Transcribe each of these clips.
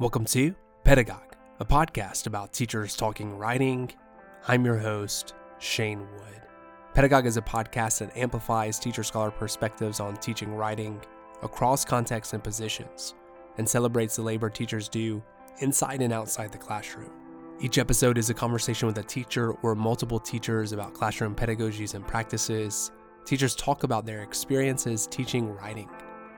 Welcome to Pedagogue, a podcast about teachers talking writing. I'm your host, Shane Wood. Pedagogue is a podcast that amplifies teacher scholar perspectives on teaching writing across contexts and positions and celebrates the labor teachers do inside and outside the classroom. Each episode is a conversation with a teacher or multiple teachers about classroom pedagogies and practices. Teachers talk about their experiences teaching writing,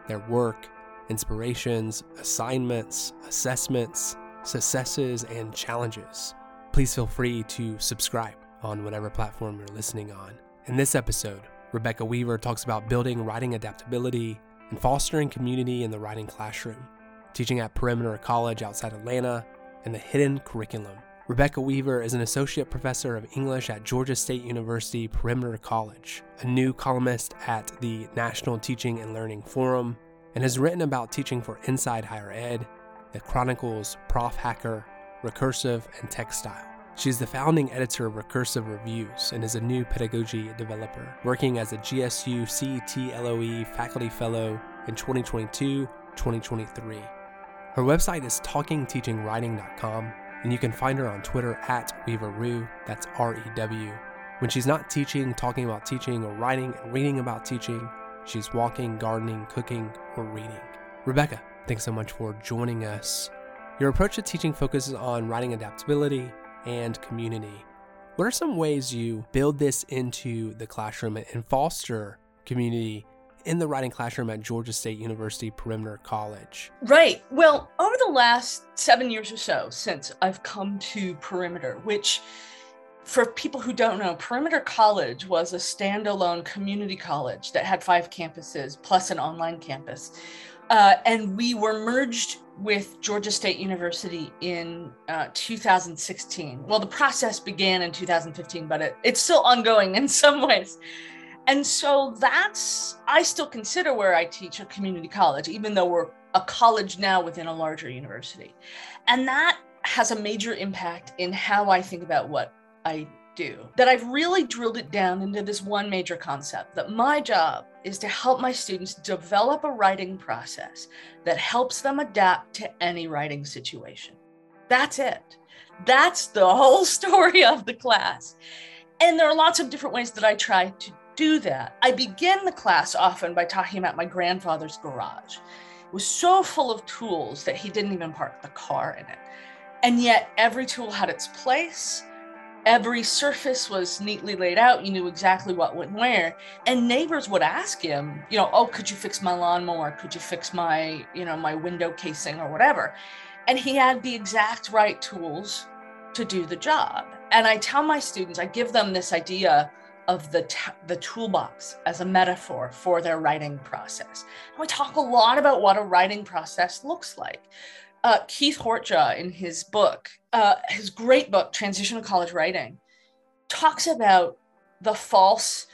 their work, inspirations, assignments, assessments, successes, and challenges. Please feel free to subscribe on whatever platform you're listening on. In this episode, Rebecca Weaver talks about building writing adaptability and fostering community in the writing classroom, teaching at Perimeter College outside Atlanta, and the hidden curriculum. Rebecca Weaver is an associate professor of English at Georgia State University Perimeter College, a new columnist at the National Teaching and Learning Forum, and has written about teaching for Inside Higher Ed that chronicles Prof Hacker, Recursive, and Textile. She's the founding editor of Recursive Reviews and is a new pedagogy developer, working as a GSU CET LOE faculty fellow in 2022 2023. Her website is talkingteachingwriting.com, and you can find her on Twitter at WeaverRue, that's R E W. When she's not teaching, talking about teaching, or writing and reading about teaching, she's walking, gardening, cooking, or reading. Rebecca, thanks so much for joining us. Your approach to teaching focuses on writing adaptability and community. What are some ways you build this into the classroom and foster community in the writing classroom at Georgia State University Perimeter College? Right. Well, over the last seven years or so since I've come to Perimeter, which for people who don't know, Perimeter College was a standalone community college that had five campuses plus an online campus. Uh, and we were merged with Georgia State University in uh, 2016. Well, the process began in 2015, but it, it's still ongoing in some ways. And so that's, I still consider where I teach a community college, even though we're a college now within a larger university. And that has a major impact in how I think about what I do. That I've really drilled it down into this one major concept that my job is to help my students develop a writing process that helps them adapt to any writing situation. That's it. That's the whole story of the class. And there are lots of different ways that I try to do that. I begin the class often by talking about my grandfather's garage. It was so full of tools that he didn't even park the car in it. And yet every tool had its place every surface was neatly laid out. You knew exactly what went where. And neighbors would ask him, you know, oh, could you fix my lawnmower? Could you fix my, you know, my window casing or whatever? And he had the exact right tools to do the job. And I tell my students, I give them this idea of the t- the toolbox as a metaphor for their writing process. And we talk a lot about what a writing process looks like uh, Keith Hjortshoj in his book, uh, his great book, Transition to College Writing, talks about the false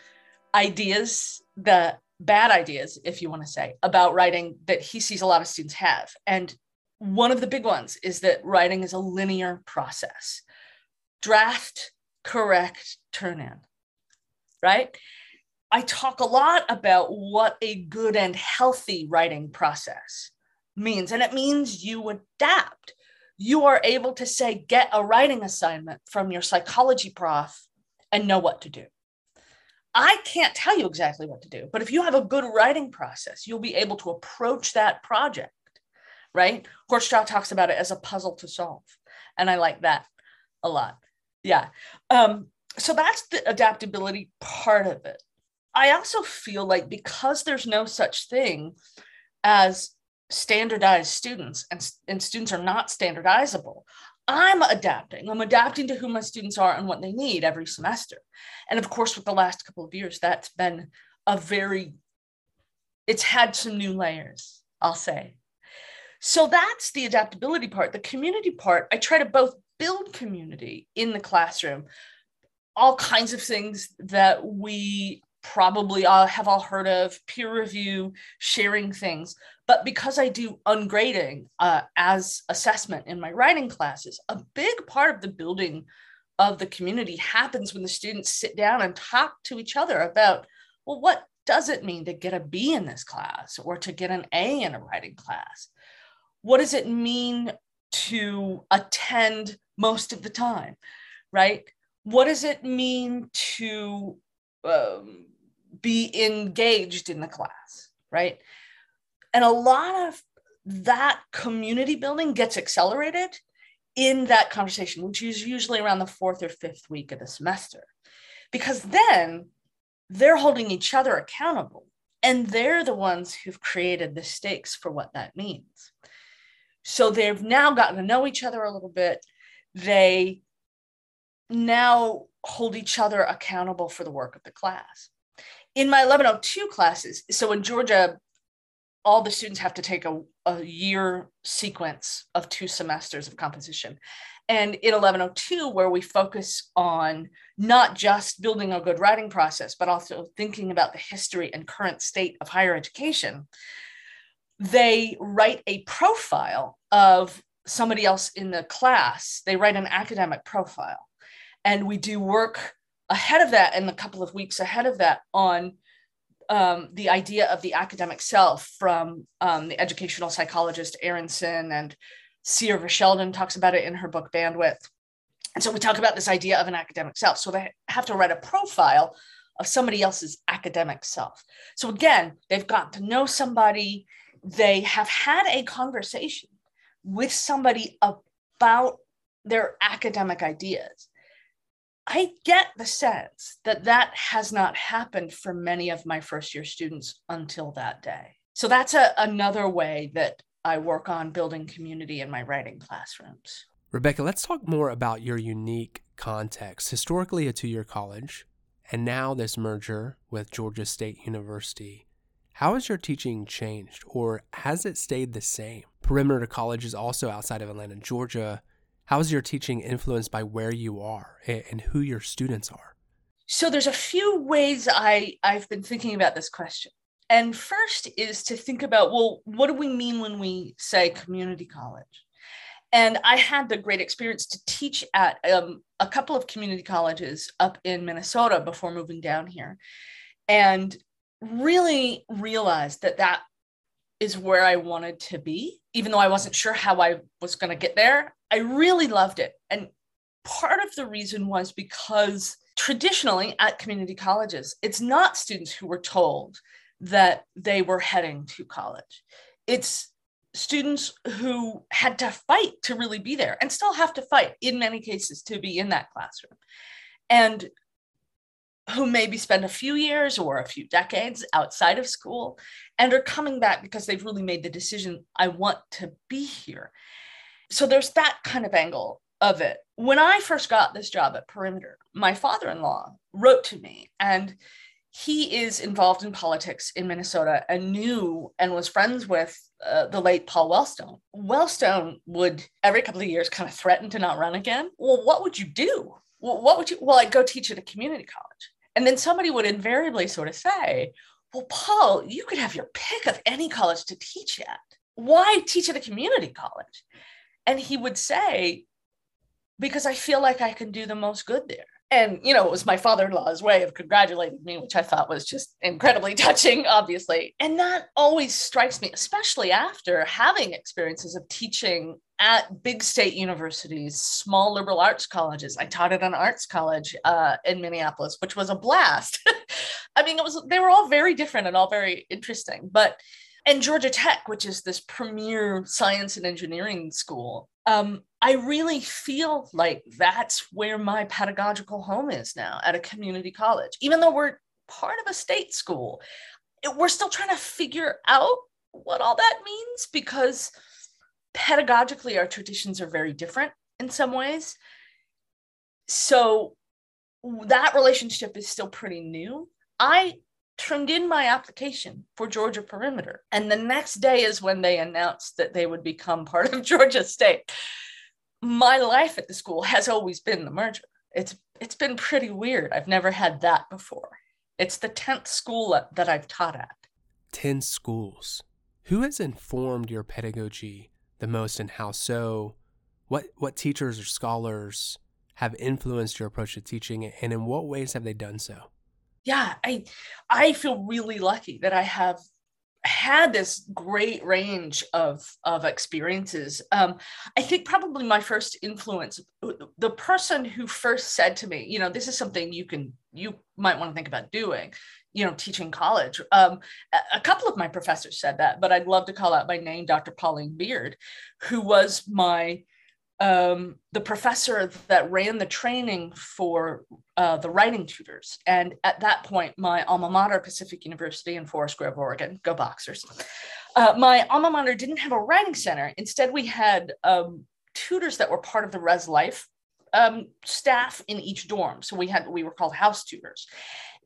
ideas, the bad ideas, if you want to say, about writing that he sees a lot of students have. And one of the big ones is that writing is a linear process draft, correct, turn in, right? I talk a lot about what a good and healthy writing process means. And it means you adapt. You are able to say, get a writing assignment from your psychology prof and know what to do. I can't tell you exactly what to do, but if you have a good writing process, you'll be able to approach that project, right? Hjortshoj talks about it as a puzzle to solve. And I like that a lot. Yeah. Um, so that's the adaptability part of it. I also feel like because there's no such thing as standardized students and, and students are not standardizable. I'm adapting. I'm adapting to who my students are and what they need every semester. And of course with the last couple of years that's been a very it's had some new layers i'll say. So that's the adaptability part. The community part i try to both build community in the classroom all kinds of things that we probably all have all heard of peer review sharing things but because I do ungrading uh, as assessment in my writing classes, a big part of the building of the community happens when the students sit down and talk to each other about, well, what does it mean to get a B in this class or to get an A in a writing class? What does it mean to attend most of the time, right? What does it mean to um, be engaged in the class, right? And a lot of that community building gets accelerated in that conversation, which is usually around the fourth or fifth week of the semester, because then they're holding each other accountable and they're the ones who've created the stakes for what that means. So they've now gotten to know each other a little bit. They now hold each other accountable for the work of the class. In my 1102 classes, so in Georgia, all the students have to take a, a year sequence of two semesters of composition. And in 1102, where we focus on not just building a good writing process, but also thinking about the history and current state of higher education, they write a profile of somebody else in the class. They write an academic profile. And we do work ahead of that and a couple of weeks ahead of that on um, the idea of the academic self from um, the educational psychologist Aronson and Cia Verschelden talks about it in her book Bandwidth. And so we talk about this idea of an academic self. So they have to write a profile of somebody else's academic self. So again, they've got to know somebody, they have had a conversation with somebody about their academic ideas. I get the sense that that has not happened for many of my first year students until that day. So that's a, another way that I work on building community in my writing classrooms. Rebecca, let's talk more about your unique context. Historically, a two year college, and now this merger with Georgia State University. How has your teaching changed, or has it stayed the same? Perimeter College is also outside of Atlanta, Georgia. How is your teaching influenced by where you are and who your students are? So there's a few ways I, I've been thinking about this question. And first is to think about, well, what do we mean when we say community college? And I had the great experience to teach at um, a couple of community colleges up in Minnesota before moving down here. And really realized that that is where I wanted to be, even though I wasn't sure how I was going to get there. I really loved it. And part of the reason was because traditionally at community colleges, it's not students who were told that they were heading to college. It's students who had to fight to really be there and still have to fight in many cases to be in that classroom. And who maybe spend a few years or a few decades outside of school and are coming back because they've really made the decision I want to be here. So there's that kind of angle of it. When I first got this job at Perimeter, my father in law wrote to me and he is involved in politics in Minnesota and knew and was friends with uh, the late Paul Wellstone. Wellstone would every couple of years kind of threaten to not run again. Well, what would you do? Well, what would you? Well, I'd go teach at a community college. And then somebody would invariably sort of say, Well, Paul, you could have your pick of any college to teach at. Why teach at a community college? And he would say, Because I feel like I can do the most good there and you know it was my father-in-law's way of congratulating me which i thought was just incredibly touching obviously. And that always strikes me especially after having experiences of teaching at big state universities small liberal arts colleges. I taught at an arts college uh, in minneapolis which was a blast. I mean it was they were all very different and all very interesting. But and Georgia Tech, which is this premier science and engineering school, um, I really feel like that's where my pedagogical home is now at a community college. Even though we're part of a state school, it, we're still trying to figure out what all that means because pedagogically our traditions are very different in some ways. So that relationship is still pretty new. I turned in my application for Georgia Perimeter. And the next day is when they announced that they would become part of Georgia State. My life at the school has always been the merger. It's it's been pretty weird. I've never had that before. It's the 10th school that I've taught at. 10 schools. Who has informed your pedagogy the most and how so? What what teachers or scholars have influenced your approach to teaching and in what ways have they done so? Yeah, I I feel really lucky that I have had this great range of of experiences. Um, I think probably my first influence, the person who first said to me, you know, this is something you can you might want to think about doing, you know, teaching college. Um, a couple of my professors said that, but I'd love to call out by name Dr. Pauline Beard, who was my um, the professor that ran the training for uh, the writing tutors. And at that point, my alma mater, Pacific University in Forest Grove, Oregon, go Boxers. Uh, my alma mater didn't have a writing center. Instead, we had um, tutors that were part of the Res Life um, staff in each dorm. So we had we were called house tutors.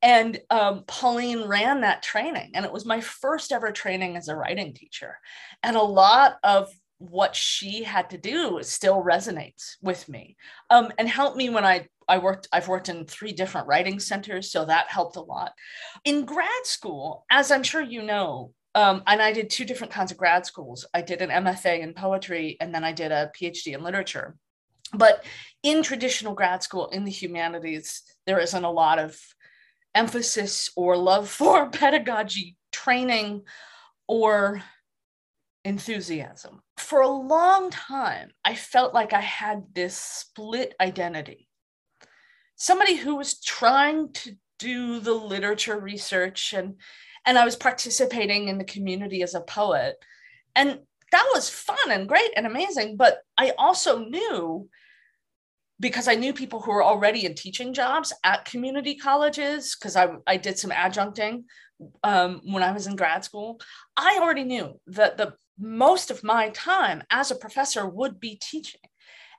And um, Pauline ran that training, and it was my first ever training as a writing teacher. And a lot of what she had to do still resonates with me. Um, and helped me when I I worked I've worked in three different writing centers so that helped a lot. In grad school as I'm sure you know um, and I did two different kinds of grad schools. I did an MFA in poetry and then I did a PhD in literature. But in traditional grad school in the humanities there isn't a lot of emphasis or love for pedagogy training or enthusiasm. For a long time, I felt like I had this split identity. Somebody who was trying to do the literature research and and I was participating in the community as a poet. And that was fun and great and amazing, but I also knew because I knew people who were already in teaching jobs at community colleges because I, I did some adjuncting um, when I was in grad school. I already knew that the most of my time as a professor would be teaching.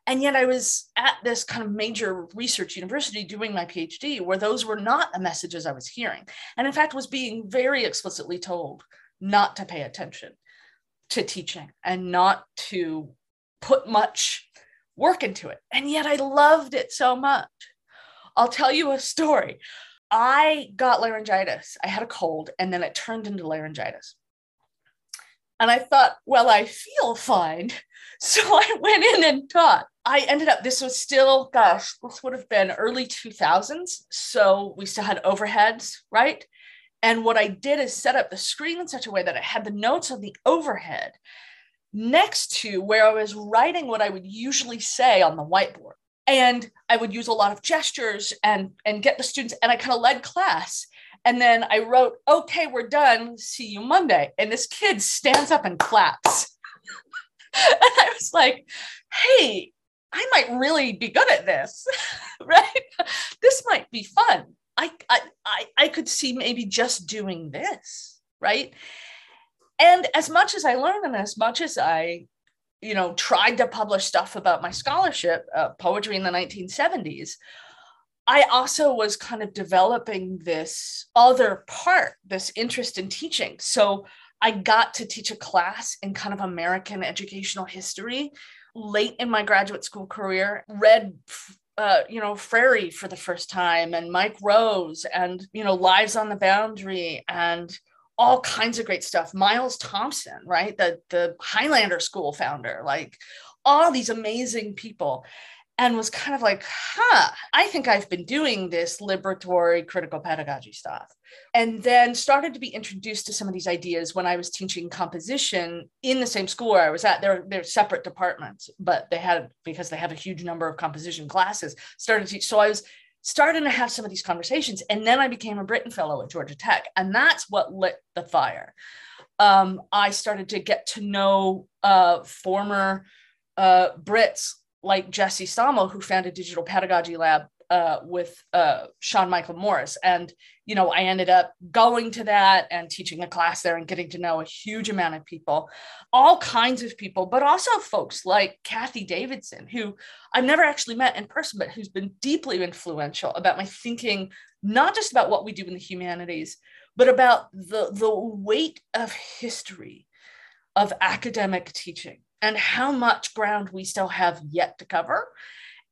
And yet I was at this kind of major research university doing my PhD where those were not the messages I was hearing. And in fact, was being very explicitly told not to pay attention to teaching and not to put much work into it. And yet I loved it so much. I'll tell you a story. I got laryngitis. I had a cold and then it turned into laryngitis. And I thought, well, I feel fine. So I went in and taught. I ended up, this was still, gosh, this would have been early 2000s. So we still had overheads, right? And what I did is set up the screen in such a way that it had the notes on the overhead next to where I was writing what I would usually say on the whiteboard. And I would use a lot of gestures and, and get the students, and I kind of led class. And then I wrote, okay, we're done. See you Monday. And this kid stands up and claps. and I was like, hey, I might really be good at this, right? This might be fun. I, I, I, I could see maybe just doing this, right? And as much as I learned and as much as I, you know, tried to publish stuff about my scholarship, uh, poetry in the 1970s, I also was kind of developing this other part, this interest in teaching. So I got to teach a class in kind of American educational history late in my graduate school career, read uh, you know, Freire for the first time and Mike Rose and, you know, Lives on the Boundary and all kinds of great stuff. Miles Thompson, right? The, the Highlander School founder, like all these amazing people and was kind of like, huh, I think I've been doing this liberatory critical pedagogy stuff. And then started to be introduced to some of these ideas when I was teaching composition in the same school where I was at. They're, they're separate departments, but they had, because they have a huge number of composition classes, started to teach. So I was starting to have some of these conversations. And then I became a Brittain Fellow at Georgia Tech. And that's what lit the fire. Um, I started to get to know uh, former uh, Brits like Jesse Stommel, who founded Digital Pedagogy Lab uh, with uh, Sean Michael Morris. And, you know, I ended up going to that and teaching a class there and getting to know a huge amount of people, all kinds of people, but also folks like Cathy Davidson, who I've never actually met in person, but who's been deeply influential about my thinking, not just about what we do in the humanities, but about the, the weight of history of academic teaching and how much ground we still have yet to cover.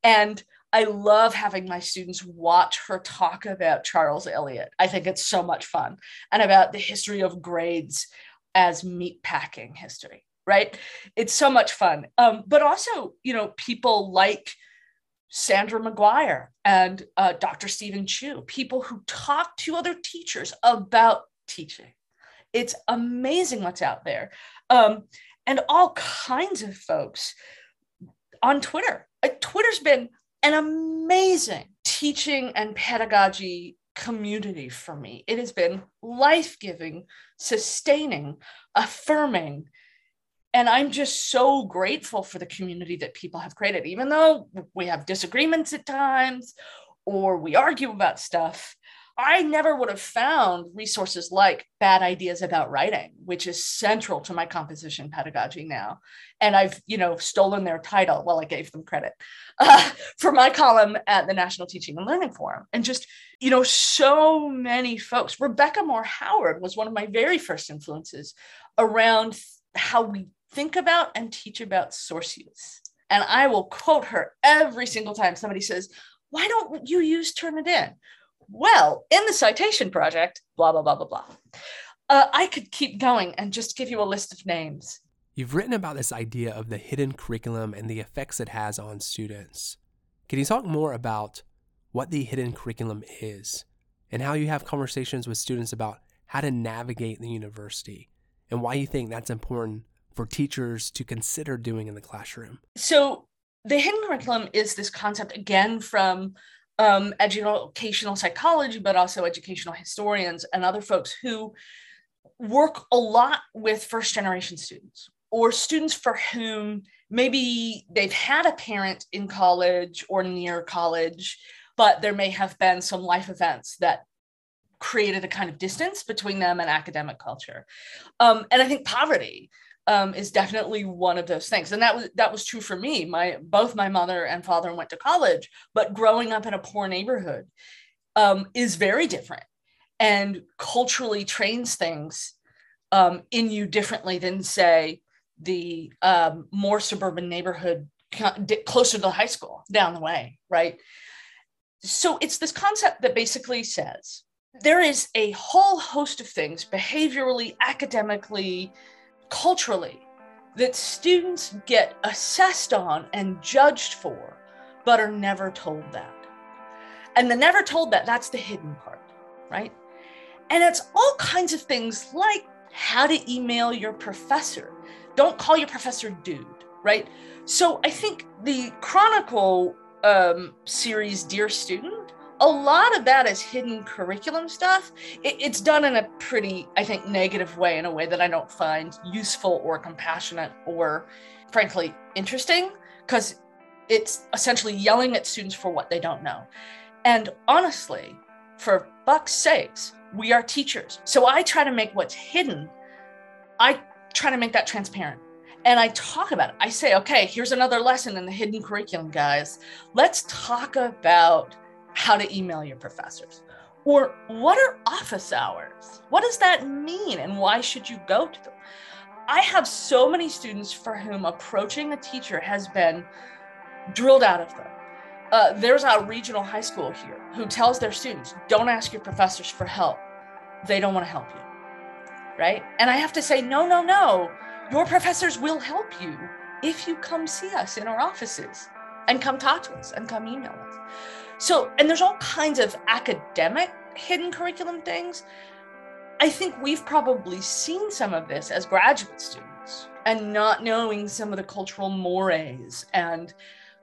And I love having my students watch her talk about Charles Eliot. I think it's so much fun and about the history of grades as meatpacking history, right? It's so much fun. Um, but also, you know, people like Saundra McGuire and uh, Dr. Stephen Chew, people who talk to other teachers about teaching It's amazing what's out there. Um, and all kinds of folks on Twitter. Uh, Twitter's been an amazing teaching and pedagogy community for me. It has been life giving, sustaining, affirming. And I'm just so grateful for the community that people have created, even though we have disagreements at times or we argue about stuff. I never would have found resources like Bad Ideas About Writing, which is central to my composition pedagogy now. And I've, you know, stolen their title. Well, I gave them credit uh, for my column at the National Teaching and Learning Forum. And just, you know, so many folks. Rebecca Moore Howard was one of my very first influences around how we think about and teach about source use. And I will quote her every single time somebody says, Why don't you use Turnitin? Well, in the citation project, blah, blah, blah, blah, blah. Uh, I could keep going and just give you a list of names. You've written about this idea of the hidden curriculum and the effects it has on students. Can you talk more about what the hidden curriculum is and how you have conversations with students about how to navigate the university and why you think that's important for teachers to consider doing in the classroom? So, the hidden curriculum is this concept again from um, educational psychology, but also educational historians and other folks who work a lot with first generation students or students for whom maybe they've had a parent in college or near college, but there may have been some life events that created a kind of distance between them and academic culture. Um, and I think poverty um, is definitely one of those things. And that was that was true for me. My both my mother and father went to college, but growing up in a poor neighborhood um, is very different and culturally trains things um, in you differently than say the um, more suburban neighborhood closer to the high school down the way, right? So it's this concept that basically says there is a whole host of things behaviorally, academically, culturally that students get assessed on and judged for, but are never told that. And the never told that, that's the hidden part, right? And it's all kinds of things like how to email your professor. Don't call your professor dude, right? So I think the Chronicle um, series, Dear Student, a lot of that is hidden curriculum stuff. It, it's done in a pretty, I think, negative way, in a way that I don't find useful or compassionate or, frankly, interesting, because it's essentially yelling at students for what they don't know. And honestly, for buck's sakes, we are teachers. So I try to make what's hidden, I try to make that transparent. And I talk about it. I say, okay, here's another lesson in the hidden curriculum, guys. Let's talk about how to email your professors. Or what are office hours? What does that mean and why should you go to them? I have so many students for whom approaching a teacher has been drilled out of them. Uh, there's a regional high school here who tells their students, don't ask your professors for help. They don't want to help you. Right. And I have to say, no, no, no. Your professors will help you if you come see us in our offices and come talk to us and come email us. So, and there's all kinds of academic hidden curriculum things. I think we've probably seen some of this as graduate students and not knowing some of the cultural mores and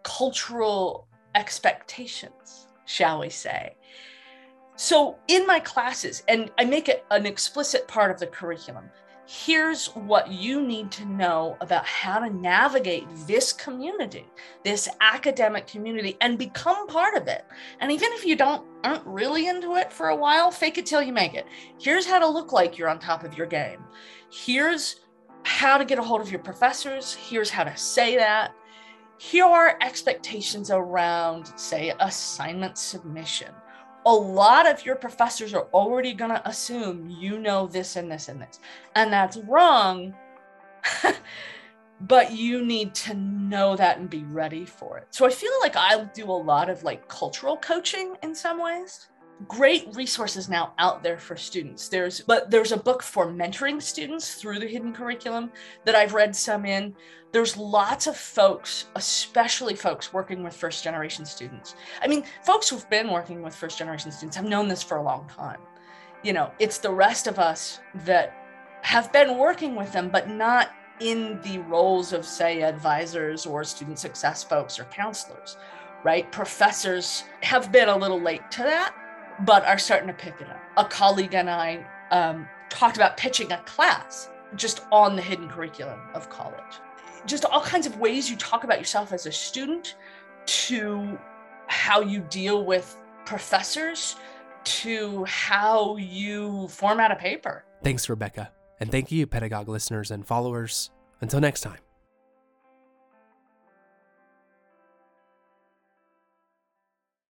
cultural expectations, shall we say. So, in my classes, and I make it an explicit part of the curriculum, here's what you need to know about how to navigate this community, this academic community, and become part of it. And even if you don't aren't really into it for a while, fake it till you make it. Here's how to look like you're on top of your game. Here's how to get a hold of your professors. Here's how to say that. Here are expectations around, say, assignment submission a lot of your professors are already going to assume you know this and this and this. And that's wrong. but you need to know that and be ready for it. So I feel like I do a lot of like cultural coaching in some ways great resources now out there for students. There's but there's a book for mentoring students through the hidden curriculum that I've read some in. There's lots of folks, especially folks working with first generation students. I mean, folks who've been working with first generation students have known this for a long time. You know, it's the rest of us that have been working with them, but not in the roles of, say, advisors or student success folks or counselors, right? Professors have been a little late to that, but are starting to pick it up. A colleague and I um, talked about pitching a class just on the hidden curriculum of college. Just all kinds of ways you talk about yourself as a student to how you deal with professors to how you format a paper. Thanks, Rebecca. And thank you, Pedagogue listeners and followers. Until next time.